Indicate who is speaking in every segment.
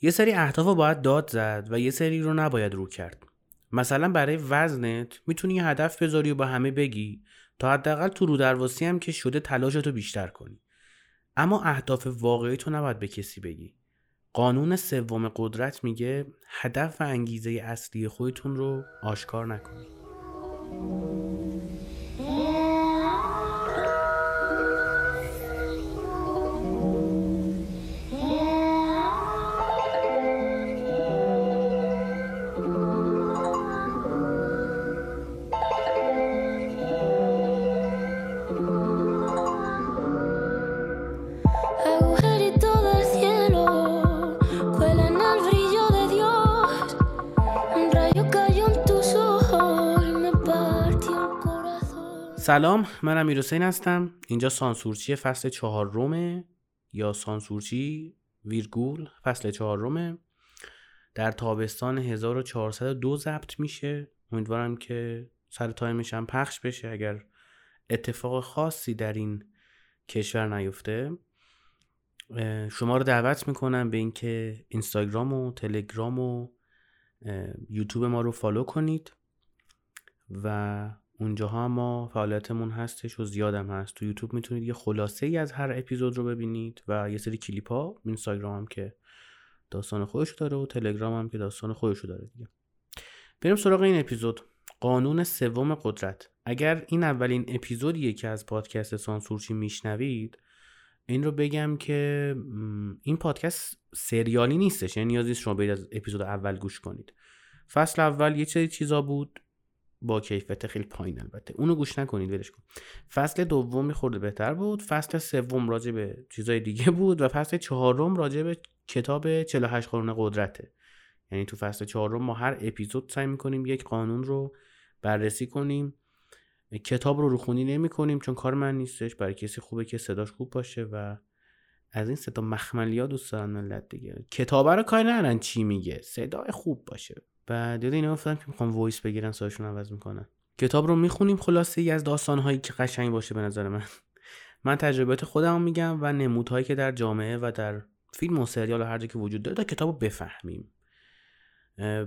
Speaker 1: یه سری اهداف رو باید داد زد و یه سری رو نباید رو کرد. مثلا برای وزنت می‌تونی یه هدف بذاری و با همه بگی تا حداقل تو رو درواسی هم که شده تلاشتو بیشتر کنی. اما اهداف واقعی تو نباید به کسی بگی. قانون سوم قدرت میگه هدف و انگیزه اصلی خودتون رو آشکار نکنید سلام من امیر حسین هستم. اینجا سانسورچی فصل چهار رومه یا سانسورچی ویرگول فصل چهار رومه در تابستان 1402 ضبط میشه. امیدوارم که سر تایمش هم پخش بشه اگر اتفاق خاصی در این کشور نیفته. شما رو دعوت می‌کنم به اینکه اینستاگرام و تلگرام و یوتیوب ما رو فالو کنید و اونجاها ما فعالیتمون هستش و زیادم هست. تو یوتیوب می‌تونید یه خلاصه ای از هر اپیزود رو ببینید و یه سری کلیپ ها. اینستاگرام هم که داستان خودش داره و تلگرام هم که داستان خودش داره دیگه. بریم سراغ این اپیزود. قانون سوم قدرت. اگر این اولین اپیزودیه که از پادکست سانسورچی میشنوید این رو بگم که این پادکست سریالی نیستش. یعنی نیازی شما برید از اپیزود اول گوش کنید. فصل اول یه چیزی چیزا بود. با کیفیت خیلی پایین البته. اونو گوش نکنید ولش کن. فصل دوم خورده بهتر بود. فصل سوم راجع به چیزای دیگه بود و فصل چهارم راجع به کتاب 48 قانون قدرته. یعنی تو فصل چهارم ما هر اپیزود سعی می‌کنیم یک قانون رو بررسی کنیم. کتاب رو روخونی نمی کنیم چون کار من نیستش. برای کسی خوبه که صداش خوب باشه و از این صدا مخملیا دوست دارن ملت دیگه کتابه رو کار ندارن چی میگه. صدای خوب باشه. بعد یاد اینا افتادم که می‌خوام voice بگیرن صداشون عوض می‌کنن. کتاب رو می‌خونیم خلاصه ای از داستانهایی که قشنگ باشه به نظر من. من تجربیات خودم میگم و نمودهایی که در جامعه و در فیلم و سریال و هر جا که وجود داره تا کتاب رو بفهمیم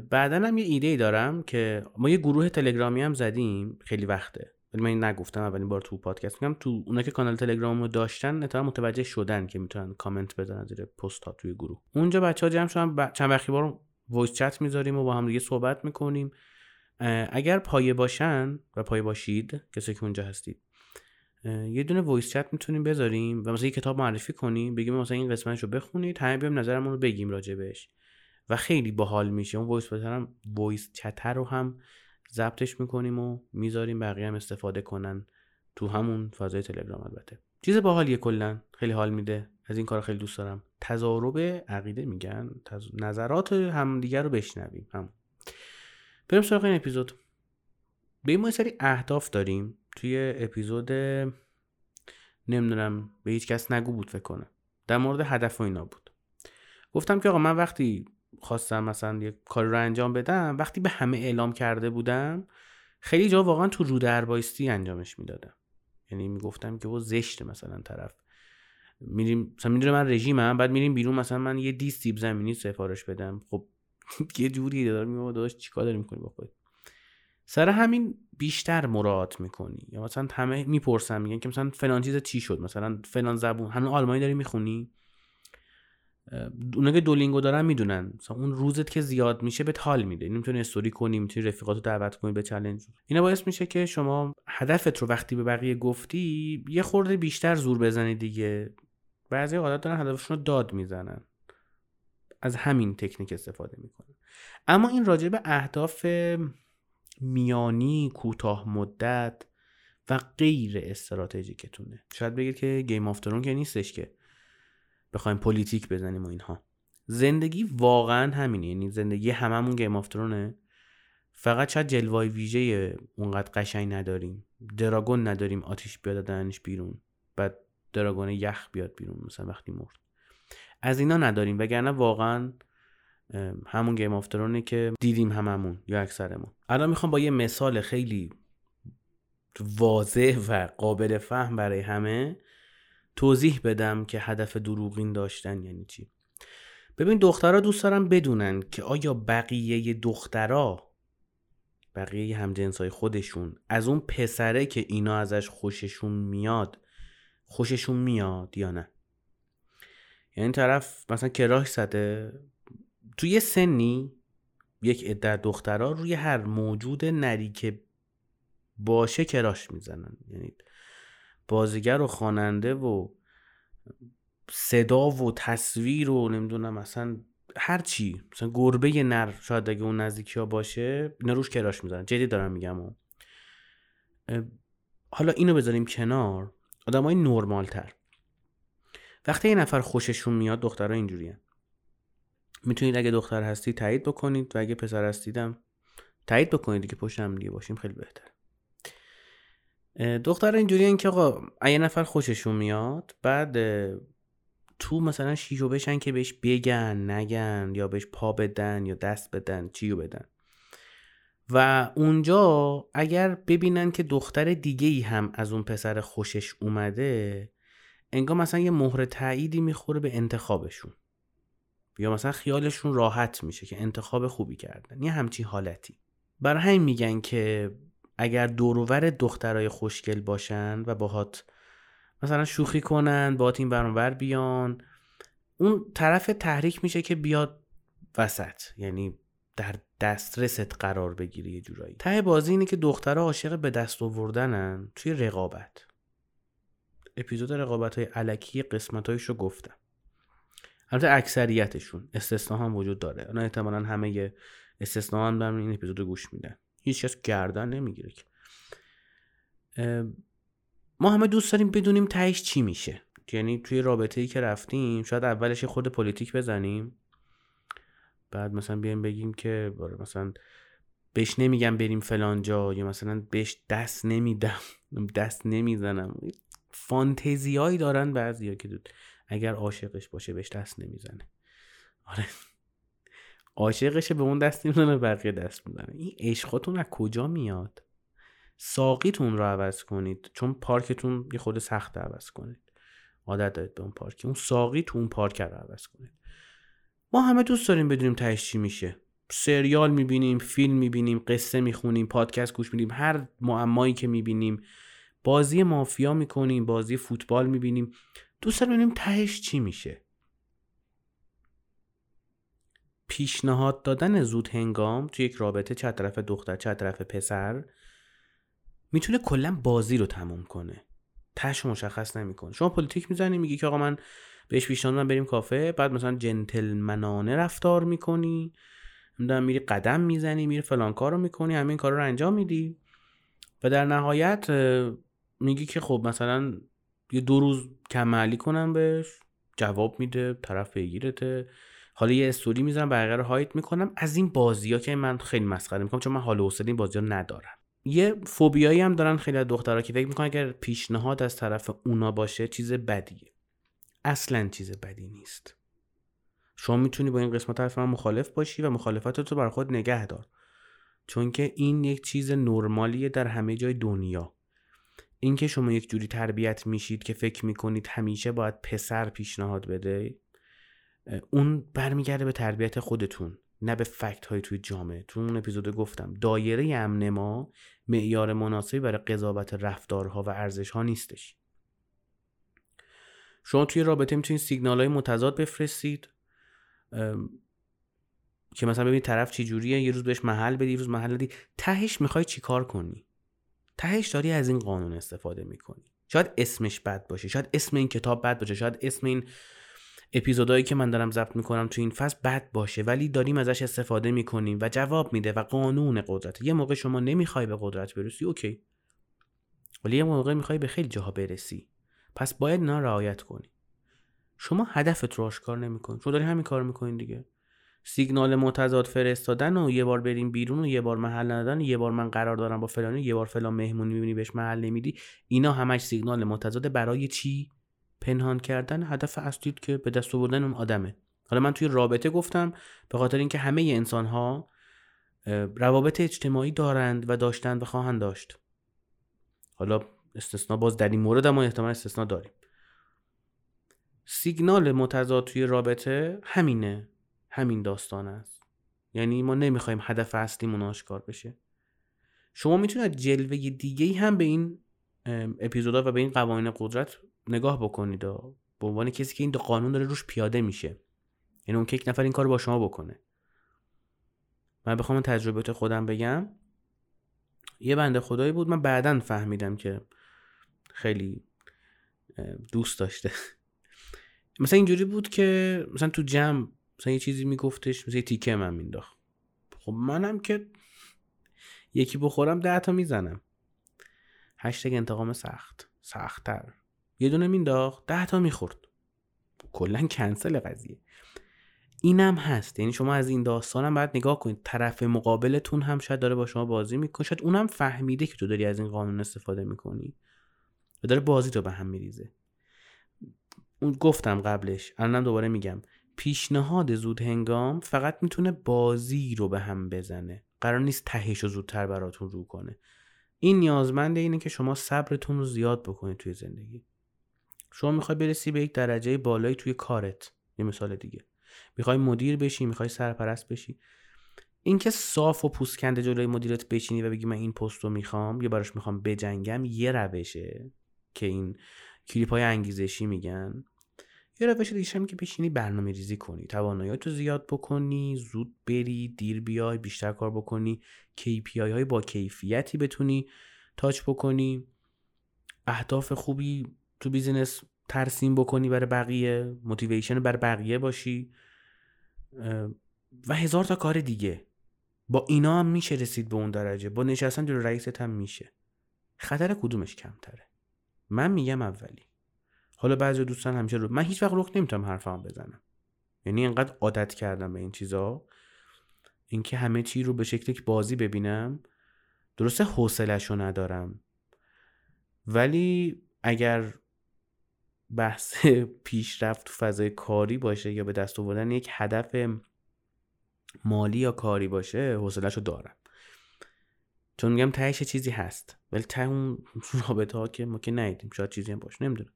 Speaker 1: بعدا هم یه ایده ای دارم که ما یه گروه تلگرامی هم زدیم. خیلی وقته. ولی من نگفتم اولین بار تو پادکست میگم. تو اونا که کانال تلگرام رو داشتن اتفاقا متوجه شدن که می‌تونن کامنت بذارن زیر پست ها توی گروه. اونجا بچه ها جمع شدن چند وقت یه بار voice chat می‌ذاریم و با هم دیگه صحبت می‌کنیم. اگر پایه باشن و پایه باشید کسی که اونجا هستید یه دونه voice chat می‌تونیم بذاریم و مثلا یه کتاب معرفی کنیم بگیم مثلا این قسمتش رو بخونید همه بیایم نظرمون رو بگیم راجبش و خیلی باحال میشه. اون voice هم voice chat رو هم ضبطش می‌کنیم و می‌ذاریم بقیه هم استفاده کنن تو همون فضای تلگرام البته. چیز باحالیه کلا. خیلی حال میده. از این کار خیلی دوست دارم. تضارب عقیده میگن. تز... نظرات همدیگر رو بشنویم. هم بریم سراغ این اپیزود. به ما سری اهداف داریم. توی اپیزود نمی‌دونم به هیچ کس نگو بود فکر کنم. در مورد هدف و اینا بود. گفتم که آقا من وقتی خواستم مثلا یه کاری رو انجام بدم وقتی به همه اعلام کرده بودم خیلی جا واقعا تو رو دربایستی انجامش می‌دادم. یعنی می‌گفتم که و زشت مثلا طرف. میریم مثلا می‌دونه من رژیمم بعد میریم بیرون مثلا من یه دی سیب زمینی سفارش بدم. خب یه جوری دار میگم داشت چیکار داری می‌کنی با خودت؟ سر همین بیشتر مراعات می‌کنی. یا مثلا همه می‌پرسن میگن که مثلا فلان چیز چی شد؟ مثلا فلان زبون هنوز آلمانی داری می‌خونی؟ اونا که دولینگو دارن می‌دونن. مثلا اون روزت که زیاد میشه به حال میده. می‌تونی استوری کنی می‌تونی رفیقاتو دعوت کنی به چالش. اینا باعث میشه که شما هدفت رو وقتی به بقیه گفتی یه خورده بیشتر زور بزنی دیگه. بعضی عادت دارن هدفشون رو داد می‌زنن. از همین تکنیک استفاده می‌کنن. اما این راجع به اهداف میانی کوتاه مدت و غیر استراتژیکتونه. شاید بگید که Game of که نیستش که بخوایم پلیتیک بزنیم و اینها. زندگی واقعا همینه. یعنی زندگی هممون Game of فقط شاید جلوه‌های ویژه اونقدر قشنگ نداریم. دراگون نداریم. آتیش بیاد بیرون. بعد دراگون یخ بیاد بیرون مثلا وقتی مرد. از اینا نداریم وگرنه واقعا همون گیم آف که دیدیم هممون یا اکثرمون. الان می‌خوام با یه مثال خیلی واضح و قابل فهم برای همه توضیح بدم که هدف دروغین داشتن یعنی چی. ببین دخترها دوست دارن بدونن که آیا بقیه دخترها بقیه همجنس های خودشون از اون پسره که اینا ازش خوششون میاد خوششون میاد یا نه. یعنی طرف مثلا کراش زده توی یه سنی یک عده دخترها روی هر موجود نری که باشه کراش می‌زنن. یعنی بازیگر و خواننده و صدا و تصویر و نمی‌دونم مثلا هر چی. مثلا گربه نر شاید اگه اون نزدیکی ها باشه اینا روش کراش می‌زنن. جدی دارم میگم. و. حالا اینو بذاریم کنار. آدم های نورمال تر وقتی یه نفر خوششون میاد دخترها اینجوری می‌تونید اگه دختر هستی تایید بکنید و اگه پسر هستیدم تایید بکنید که پشت هم دیگه باشیم خیلی بهتر دختر اینجوری که آقا یه نفر خوششون میاد بعد تو مثلا شیشو بشن که بهش بگن نگن یا بهش پا بدن یا دست بدن چیو بدن. و اونجا اگر ببینن که دختر دیگه ای هم از اون پسر خوشش اومده انگار مثلا یه مهر تاییدی می‌خوره به انتخابشون. یا مثلا خیالشون راحت میشه که انتخاب خوبی کردن. یه همچین حالتی. برای همین میگن که اگر دورور دخترای خوشگل باشن و باهات مثلا شوخی کنن با این برانور بیان اون طرف تحریک میشه که بیاد وسط. یعنی در دسترست قرار بگیری یه جورایی. ته بازی اینه که دخترها عاشق به دست آوردنن توی رقابت. اپیزود رقابت های علکی قسمت رو گفتم. البته اکثریتشون استثنا هم وجود داره. اونا احتمالا همه استثنا هم دارن این اپیزود رو گوش میدن. هیچ کس گردن نمی‌گیره ما همه دوست داریم بدونیم تهش چی میشه. یعنی توی رابطه ای که رفتیم شاید اولش خب پلیتیک بزنیم. بعد مثلا بیایم بگیم که مثلا بهش نمیگم بریم فلان جا یا مثلا بهش دست نمیدم دست نمی‌زنم. فانتزیایی دارن بعضیا که دود. اگر عاشقش باشه بهش دست نمی‌زنه. آره. عاشقش به اون دست نمی‌زنه بقیه دست می‌زنه. این عشقاتون از کجا میاد؟ ساقیتون رو عوض کنید. چون پارکتون یه خود سخت عوض کنید. عادت دارید به اون پارک اون ساقی تو اون پارک رو عوض کنید. ما همه دوست داریم بدونیم تهش چی میشه. سریال می‌بینیم فیلم می‌بینیم قصه می‌خونیم پادکست گوش میدیم هر معمایی که می‌بینیم. بازی مافیا می‌کنیم بازی فوتبال می‌بینیم. دوست داریم ببینیم تهش چی میشه. پیشنهاد دادن زود هنگام تو یک رابطه چه طرف دختر چه طرف پسر می‌تونه کلا بازی رو تموم کنه. تهش مشخص نمی‌کنه. شما پلیتیک می‌زنی میگی که آقا من بهش پیشنهاد بریم کافه. بعد مثلا جنتلمنانه رفتار می‌کنی. نمی‌دونم میری قدم می‌زنی میری فلان کار رو می‌کنی همین کار رو انجام میدی. و در نهایت میگی که خب مثلا یه دو روز کم کنم بهش. جواب میده طرف بگیرته حالا یه استوری می‌زنم بقیه رو hide می‌کنم. از این بازی ها که من خیلی مسخره می‌کنم چون من حال حوصله این بازی ها ندارم. یه فوبیایی هم دارن خیلی از دخترها که فکر می‌کنن اگر پیشنهاد از طرف اونا باشه چیز بدیه. اصلا چیز بدی نیست. شما می‌تونی با این قسمت حرف من مخالف باشی و مخالفت تو بر خود نگه دار. چون که این یک چیز نرمالیه در همه جای دنیا. اینکه شما یک جوری تربیت میشید که فکر می‌کنید همیشه باید پسر پیشنهاد بده اون برمیگرده به تربیت خودتون نه به فکت های توی جامعه. تو اون اپیزود گفتم دایره امن ما معیار مناسبی برای قضاوت رفتارها و ارزش ها نیستش. شما توی رابطه می‌تونید سیگنال های متضاد بفرستید که مثلا ببینید طرف چی جوریه یه روز بهش محل بدی یه روز محل بدی تهش می‌خوای چیکار کنی؟ تهش داری از این قانون استفاده می‌کنی. شاید اسمش بد باشه شاید اسم این کتاب بد باشه شاید اسم این اپیزودهایی که من دارم ضبط می‌کنم تو این فصل بد باشه ولی داریم ازش استفاده می‌کنیم و جواب میده و قانون قدرت. یه موقع شما نمی‌خوای به قدرت برسی اوکی. ولی یه موقع می‌خوای به خیلی جاها برسی. پس باید اینا رعایت کنی. شما هدفت رو آشکار نمی‌کنی. شما داری همین کار می‌کنین دیگه. سیگنال متضاد فرستادن و یه بار بریم بیرون و یه بار محل ندادن یه بار من قرار دارم با فلانی یه بار فلان مهمونی می‌بینی بهش محل نمیدی. اینا همش سیگنال متضاد برای چی؟ پنهان کردن هدف اصلیت که به دست آوردن اون آدمه. حالا من توی رابطه گفتم به خاطر اینکه همه انسان ها روابط اجتماعی دارند و داشتند و خواهند داشت. حالا استثنا باز در این مورد ما احتمال استثنا داریم. سیگنال متضاد توی رابطه همینه. همین داستان است. یعنی ما نمی‌خوایم هدف اصلیمون آشکار بشه. شما می‌تونید جلوه دیگه هم به این اپیزودا و به این قوانین قدرت نگاه بکنید. به عنوان کسی که این قانون داره روش پیاده میشه. یعنی اون که یک نفر این کار با شما بکنه. من بخوام تجربه خودم بگم. یه بنده خدایی بود. من بعدا فهمیدم که خیلی دوست داشته. مثلا اینجوری بود که مثلا تو جمع مثلا یه چیزی میگفتش مثلا یه تیکه من مینداخت خب منم که یکی بخورم ده تا می‌زنم. هشتگ انتقام سخت سختتر. یه دونه مینداخت ده تا می‌خورد. کلا کنسل قضیه. اینم هست. یعنی شما از این داستانم باید نگاه کنید. طرف مقابلتون هم شاید داره با شما بازی می‌کنه. شاید اونم فهمیده که تو داری از این قانون استفاده می‌کنی. و داره بازی تو به هم میریزه. اون گفتم قبلش الانم دوباره میگم. پیشنهاد زود هنگام فقط می‌تونه بازی رو به هم بزنه. قرار نیست تهش رو زودتر براتون رو کنه. این نیازمنده اینه که شما صبرتون رو زیاد بکنید توی زندگی. شما می‌خوای برسی به یک درجه بالایی توی کارت. یه مثال دیگه. می‌خوای مدیر بشی می‌خوای سرپرست بشی. اینکه صاف و پوسکنده جلوی مدیرت بشینی و بگی من این پست رو می‌خوام یه براش می‌خوام بجنگم یه روشه. که این کلیپ های انگیزشی میگن. یه روش دیگه هم که بشینی برنامه ریزی کنی. تواناییاتو زیاد بکنی زود بری دیر بیای بیشتر کار بکنی KPI های با کیفیتی بتونی touch بکنی. اهداف خوبی تو business ترسیم بکنی برای بقیه motivation برای بقیه باشی. و هزار تا کار دیگه. با اینا هم میشه رسید به اون درجه. با نشستن جلو رئیست هم میشه. خطر کدومش کمتره؟ من میگم اولی. حالا بعضی دوستان همیشه رو من هیچ وقت رک نمی‌تونم حرفم بزنم. یعنی اینقدر عادت کردم به این چیزا. اینکه همه چی رو به شکلی که بازی ببینم درسته حوصلش رو ندارم. ولی اگر بحث پیشرفت تو فضای کاری باشه یا به دست آوردن یک هدف مالی یا کاری باشه حوصلش رو دارم. چون میگم تهش چیزی هست. ولی ته اون رابطه ها که ما که ندیدیم شاید چیزی هم باشه نمی‌دونم.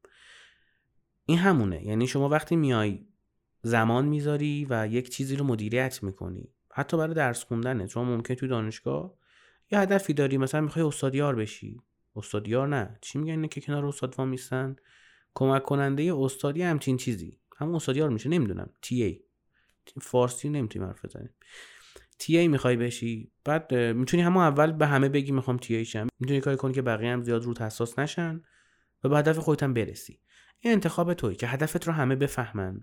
Speaker 1: این همونه. یعنی شما وقتی میای زمان می‌ذاری و یک چیزی رو مدیریت می‌کنی حتی برای درس خوندنه چون ممکن تو دانشگاه یه هدفی داری مثلا می‌خوای استادیار بشی. استادیار نه. چی میگن اینه که کنار استاد میستن؟ کمک کننده استادی همچین چیزی. هم استادیار میشه. نمی‌دونم. تی ای. فارسی نمی‌تونیم حرف بزنیم. تی ای می‌خوای بشی؟ بعد می‌تونی همون اول به همه بگی می‌خوام تی ای شم می‌تونی کاری کنی که بقیه هم زیاد رو حساس نشن و به هدف خودت هم برسی. این انتخاب توی که هدفت رو همه بفهمن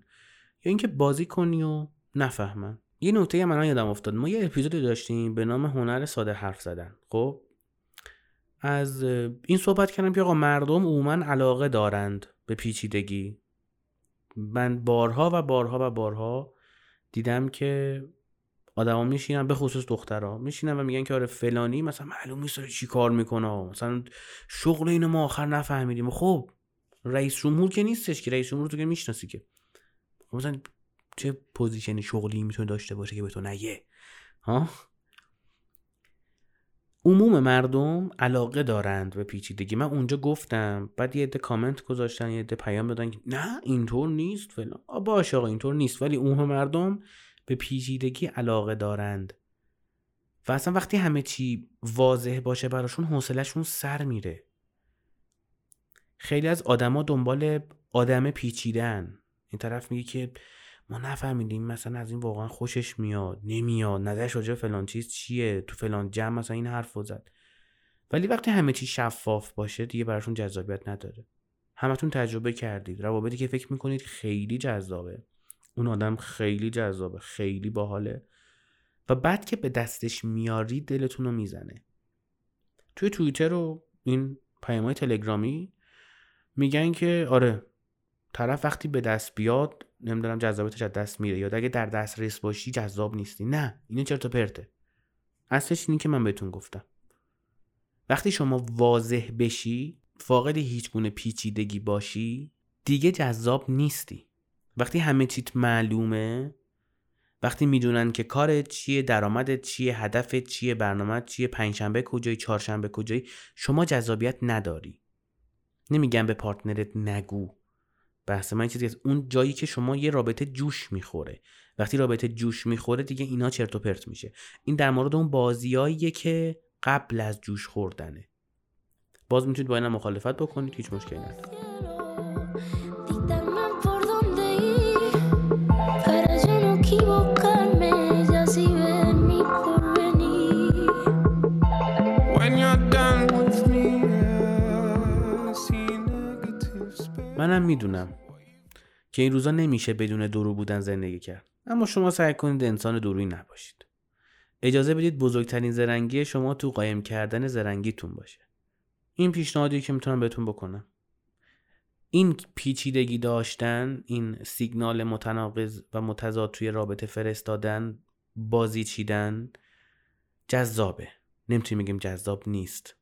Speaker 1: یا اینکه بازی کنی و نفهمن. یه نکته من یادم افتاد. ما یه اپیزودی داشتیم به نام هنر ساده حرف زدن. خب؟ از این صحبت کردم که آقا مردم عموما علاقه دارند به پیچیدگی. من بارها و بارها و بارها دیدم که آدما میشینن به خصوص دخترها میشینن و میگن که آره فلانی مثلا معلوم نیست چی کار می‌کنه مثلا شغل اینو ما آخر نفهمیدیم. خب رئیس جمهور که نیستش که رئیس جمهور تو که می‌شناسی که. خب مثلا چه position شغلی می‌تونه داشته باشه که به تو نگه؟ ها؟ عموم مردم علاقه دارند به پیچیدگی. من اونجا گفتم بعد یه عده کامنت گذاشتن یه عده پیام دادن که نه اینطور نیست فلان. باشه آقا اینطور نیست. ولی عموم مردم به پیچیدگی علاقه دارند. و اصلا وقتی همه چی واضح باشه براشون حوصلهشون سر میره. خیلی از آدما دنبال آدم پیچیدن. این طرف میگه که ما نفهمیدیم مثلا از این واقعا خوشش میاد نمیاد نظرش راجع فلان چیز چیه تو فلان جمع مثلا این حرف زد. ولی وقتی همه چی شفاف باشه دیگه براشون جذابیت نداره. همتون تجربه کردید. روابطی که فکر می‌کنید خیلی جذابه. اون آدم خیلی جذابه خیلی باحاله. و بعد که به دستش میاری دلتون رو می‌زنه. توی توییتر و این پیامهای تلگرامی میگن که آره طرف وقتی به دست بیاد نمی‌دونم جذابیتش از دست میره یا اگه در دسترس باشی جذاب نیستی. نه اینه چرا پرته. اصلش اینی که من بهتون گفتم. وقتی شما واضح بشی فاقد هیچ گونه پیچیدگی باشی دیگه جذاب نیستی. وقتی همه چیت معلومه وقتی می‌دونن که کارت چیه درآمدت چیه هدفت چیه برنامه چیه پنجشنبه کجایی چهارشنبه کجایی شما جذابیت نداری. نمیگم به پارتنرت نگو. بحث من چیزی از اون جایی که شما یه رابطه جوش می‌خوره. وقتی رابطه جوش می‌خوره دیگه اینا چرت و پرت میشه. این در مورد اون بازیاییه که قبل از جوش خوردنه. باز می‌تونید با اینا مخالفت بکنید هیچ مشکلی نداره. منم می‌دونم که این روزا نمیشه بدون درو بودن زندگی کرد. اما شما سعی کنید انسان درویی نباشید. اجازه بدید بزرگترین زرنگی شما تو قایم کردن زرنگیتون باشه. این پیشنهادی که می‌تونم بهتون بکنم. این پیچیدگی داشتن این سیگنال متناقض و متضاد توی رابطه فرستادن بازی چیدن جذابه. نمی‌تونیم بگیم جذاب نیست.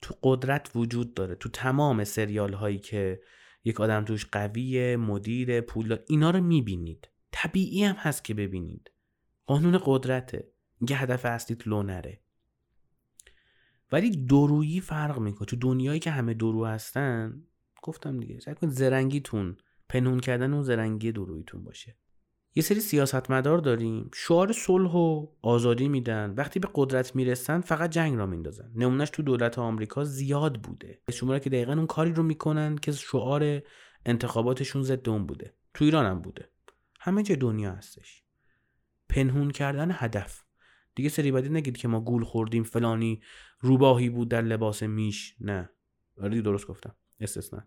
Speaker 1: تو قدرت وجود داره. تو تمام سریال هایی که یک آدم توش قویه مدیر پول اینا رو می‌بینید. طبیعی هم هست که ببینید. قانون قدرته. یه هدف اصلیت لو نره. ولی درویی فرق می‌کنه. تو دنیایی که همه درو هستن گفتم دیگه سعی کنید زرنگیتون پنهون کردن اون زرنگی درویتون باشه. یه سری سیاستمدار داریم. شعار صلح و آزادی میدن. وقتی به قدرت می‌رسن فقط جنگ را میندازن. نمونهش تو دولت آمریکا زیاد بوده. شما که دقیقا اون کاری رو می‌کنن که شعار انتخاباتشون ضد اون بوده. تو ایران هم بوده. همه جای دنیا هستش. پنهون کردن هدف. دیگه سری بعدی نگید که ما گول خوردیم فلانی روباهی بود در لباس میش. نه. آره درست گفتم. استثنا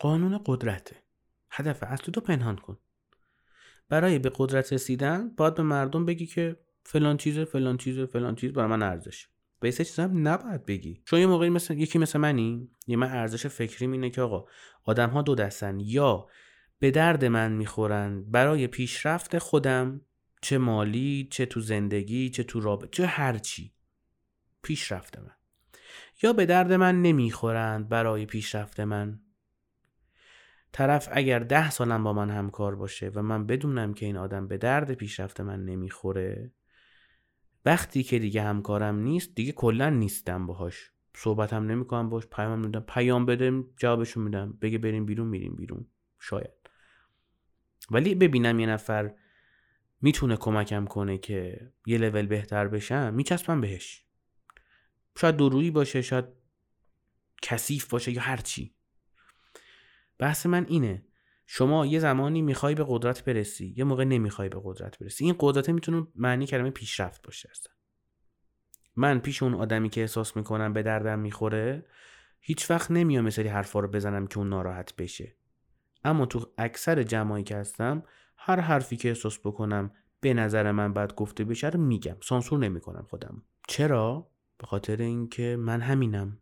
Speaker 1: قانون قدرته. هدف اصلی تو پنهان کن. برای به قدرت رسیدن باید به مردم بگی که فلان چیزه فلان چیزه فلان چیز برای من ارزش. به سه چیز هم نباید بگی. چون یه موقعی مثل یکی مثل منی یه من ارزش فکری اینه که آقا آدم ها دو دستن. یا به درد من می‌خورن برای پیشرفت خودم چه مالی چه تو زندگی چه تو رابطه چه هرچی پیشرفت من. یا به درد من نمی‌خورند برای پیشرفت من. طرف اگر ده سالم با من همکار باشه و من بدونم که این آدم به درد پیشرفت من نمی‌خوره وقتی که دیگه همکارم نیست دیگه کلا نیستم باهاش. صحبتم نمی‌کنم باش پیام میدم. پیام بده جوابشو میدم. بگه بریم بیرون میریم بیرون. شاید. ولی ببینم یه نفر می‌تونه کمکم کنه که یه لول بهتر بشم میچسبم بهش. شاید درویی باشه شاید کثیف باشه یا هرچی بحث من اینه. شما یه زمانی می‌خوای به قدرت برسی یه موقع نمی‌خوای به قدرت برسی. این قدرت می‌تونه معنی کلمه پیشرفت باشه اصلا. من پیش اون آدمی که احساس می‌کنم به دردم می‌خوره هیچ وقت نمیام مثلی حرفا رو بزنم که اون ناراحت بشه. اما تو اکثر جمعایی که هستم هر حرفی که احساس بکنم به نظر من بعد گفته بشه رو میگم. سانسور نمی‌کنم خودم. چرا؟ به خاطر اینکه من همینم.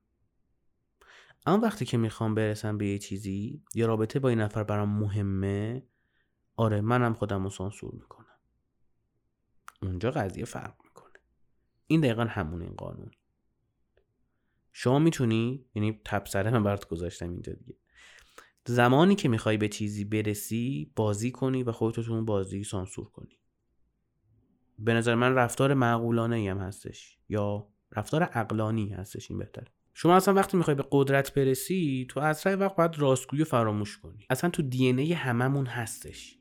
Speaker 1: اما وقتی که می‌خوام برسم به یه چیزی یا رابطه با این نفر برام مهمه آره منم خودم رو سانسور می‌کنم. اونجا قضیه فرق می‌کنه. این دقیقا همون این قانون. شما می‌تونی یعنی تبصره من برات گذاشتم اینجا دیگه. زمانی که می‌خوای به چیزی برسی بازی کنی و خودتو تو اون بازی سانسور کنی. به نظر من رفتار معقولانه هم هستش یا رفتار عقلانی هستش این بهتر شما اصلا وقتی می‌خوای به قدرت برسی تو اسرع وقت باید راستگویی فراموش کنی. اصلا تو دی ای هممون هستش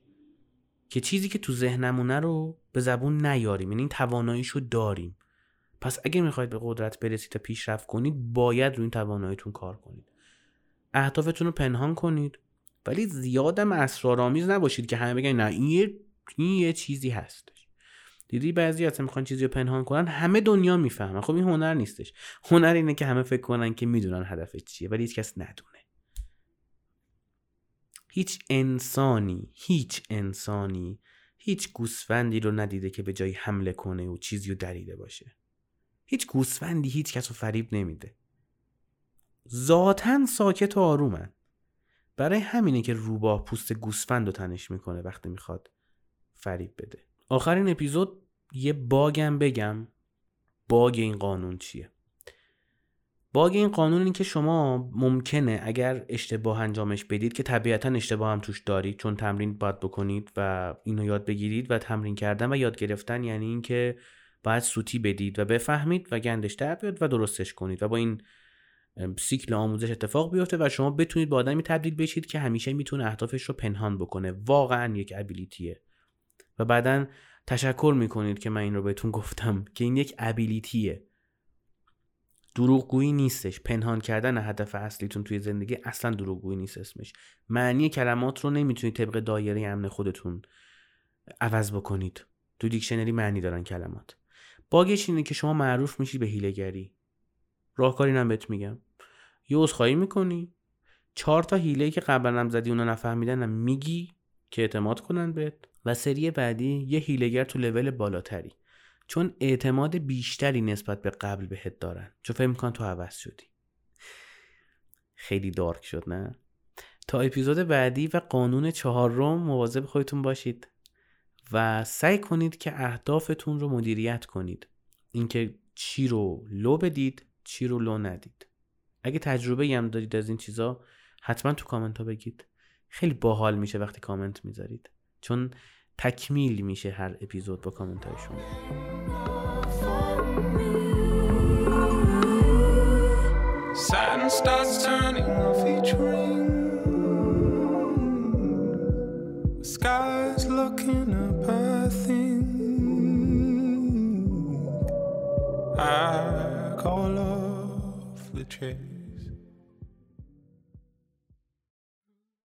Speaker 1: که چیزی که تو ذهنمونه رو به زبون نیاریم یعنی این تواناییشو داریم. پس اگه می‌خواید به قدرت برسید تا پیشرفت کنید باید روی این تواناییتون کار کنید. اهدافتون رو پنهان کنید. ولی زیادم اسرارآمیز نباشید که همه بگن نه این یه, این یه چیزی هست. دیدی بعضی اصلا می‌خوان چیزی رو پنهان کنن همه دنیا می‌فهمن. خب این هنر نیستش. هنر اینه که همه فکر کنن که می‌دونن هدف چیه ولی هیچ کس ندونه. هیچ انسانی هیچ انسانی هیچ گوسفندی رو ندیده که به جای حمله کنه و چیزی رو دریده باشه. هیچ گوسفندی هیچ کس رو فریب نمیده. ذاتا ساکت و آرومن. برای همینه که روباه پوست گوسفند رو تنش می‌کنه وقتی می‌خواد فریب بده. آخرین اپیزود یه باگم بگم. باگ این قانون چیه؟ باگ این قانون این که شما ممکنه اگر اشتباه انجامش بدید که طبیعتا اشتباه هم توش دارید چون تمرین باید بکنید و اینو یاد بگیرید و تمرین کردن و یاد گرفتن یعنی اینکه باید سوتی بدید و بفهمید و گندش در بیاد و درستش کنید و با این سیکل آموزش اتفاق بیفته و شما بتونید با آدمی تبدیل بشید که همیشه می‌تونه اهدافش رو پنهان بکنه. واقعا یک ابیلیتیه و بعدا تشکر می‌کنید که من این رو بهتون گفتم که این یک ابیلیتیه دروغگویی نیستش. پنهان کردن هدف اصلیتون توی زندگی اصلا دروغگویی نیست اسمش. معنی کلمات رو نمی‌تونید طبق دایره امن خودتون عوض بکنید. تو دیکشنری معنی دارن کلمات. باگش اینه که شما معروف میشی به هیلگری راهکاری هم بهت میگم. یه عذرخواهی می‌کنی. چهار تا هیله که قبلا هم زدی اونا نفهمیدن میگی که اعتماد کنن بهت. و سری بعدی یه هیلگر تو لول بالاتری. چون اعتماد بیشتری نسبت به قبل بهت دارن. چون فکر می‌کنن تو عوض شدی. خیلی دارک شد نه؟ تا اپیزود بعدی و قانون چهار روم مواظب خودتون باشید و سعی کنید که اهدافتون رو مدیریت کنید. اینکه چی رو لو بدید چی رو لو ندید. اگه تجربه هم دارید از این چیزا حتما تو کامنت ها بگید. خیلی باحال میشه وقتی کامنت می‌ذارید. چون تکمیل میشه هر اپیزود با کامنت های شما I.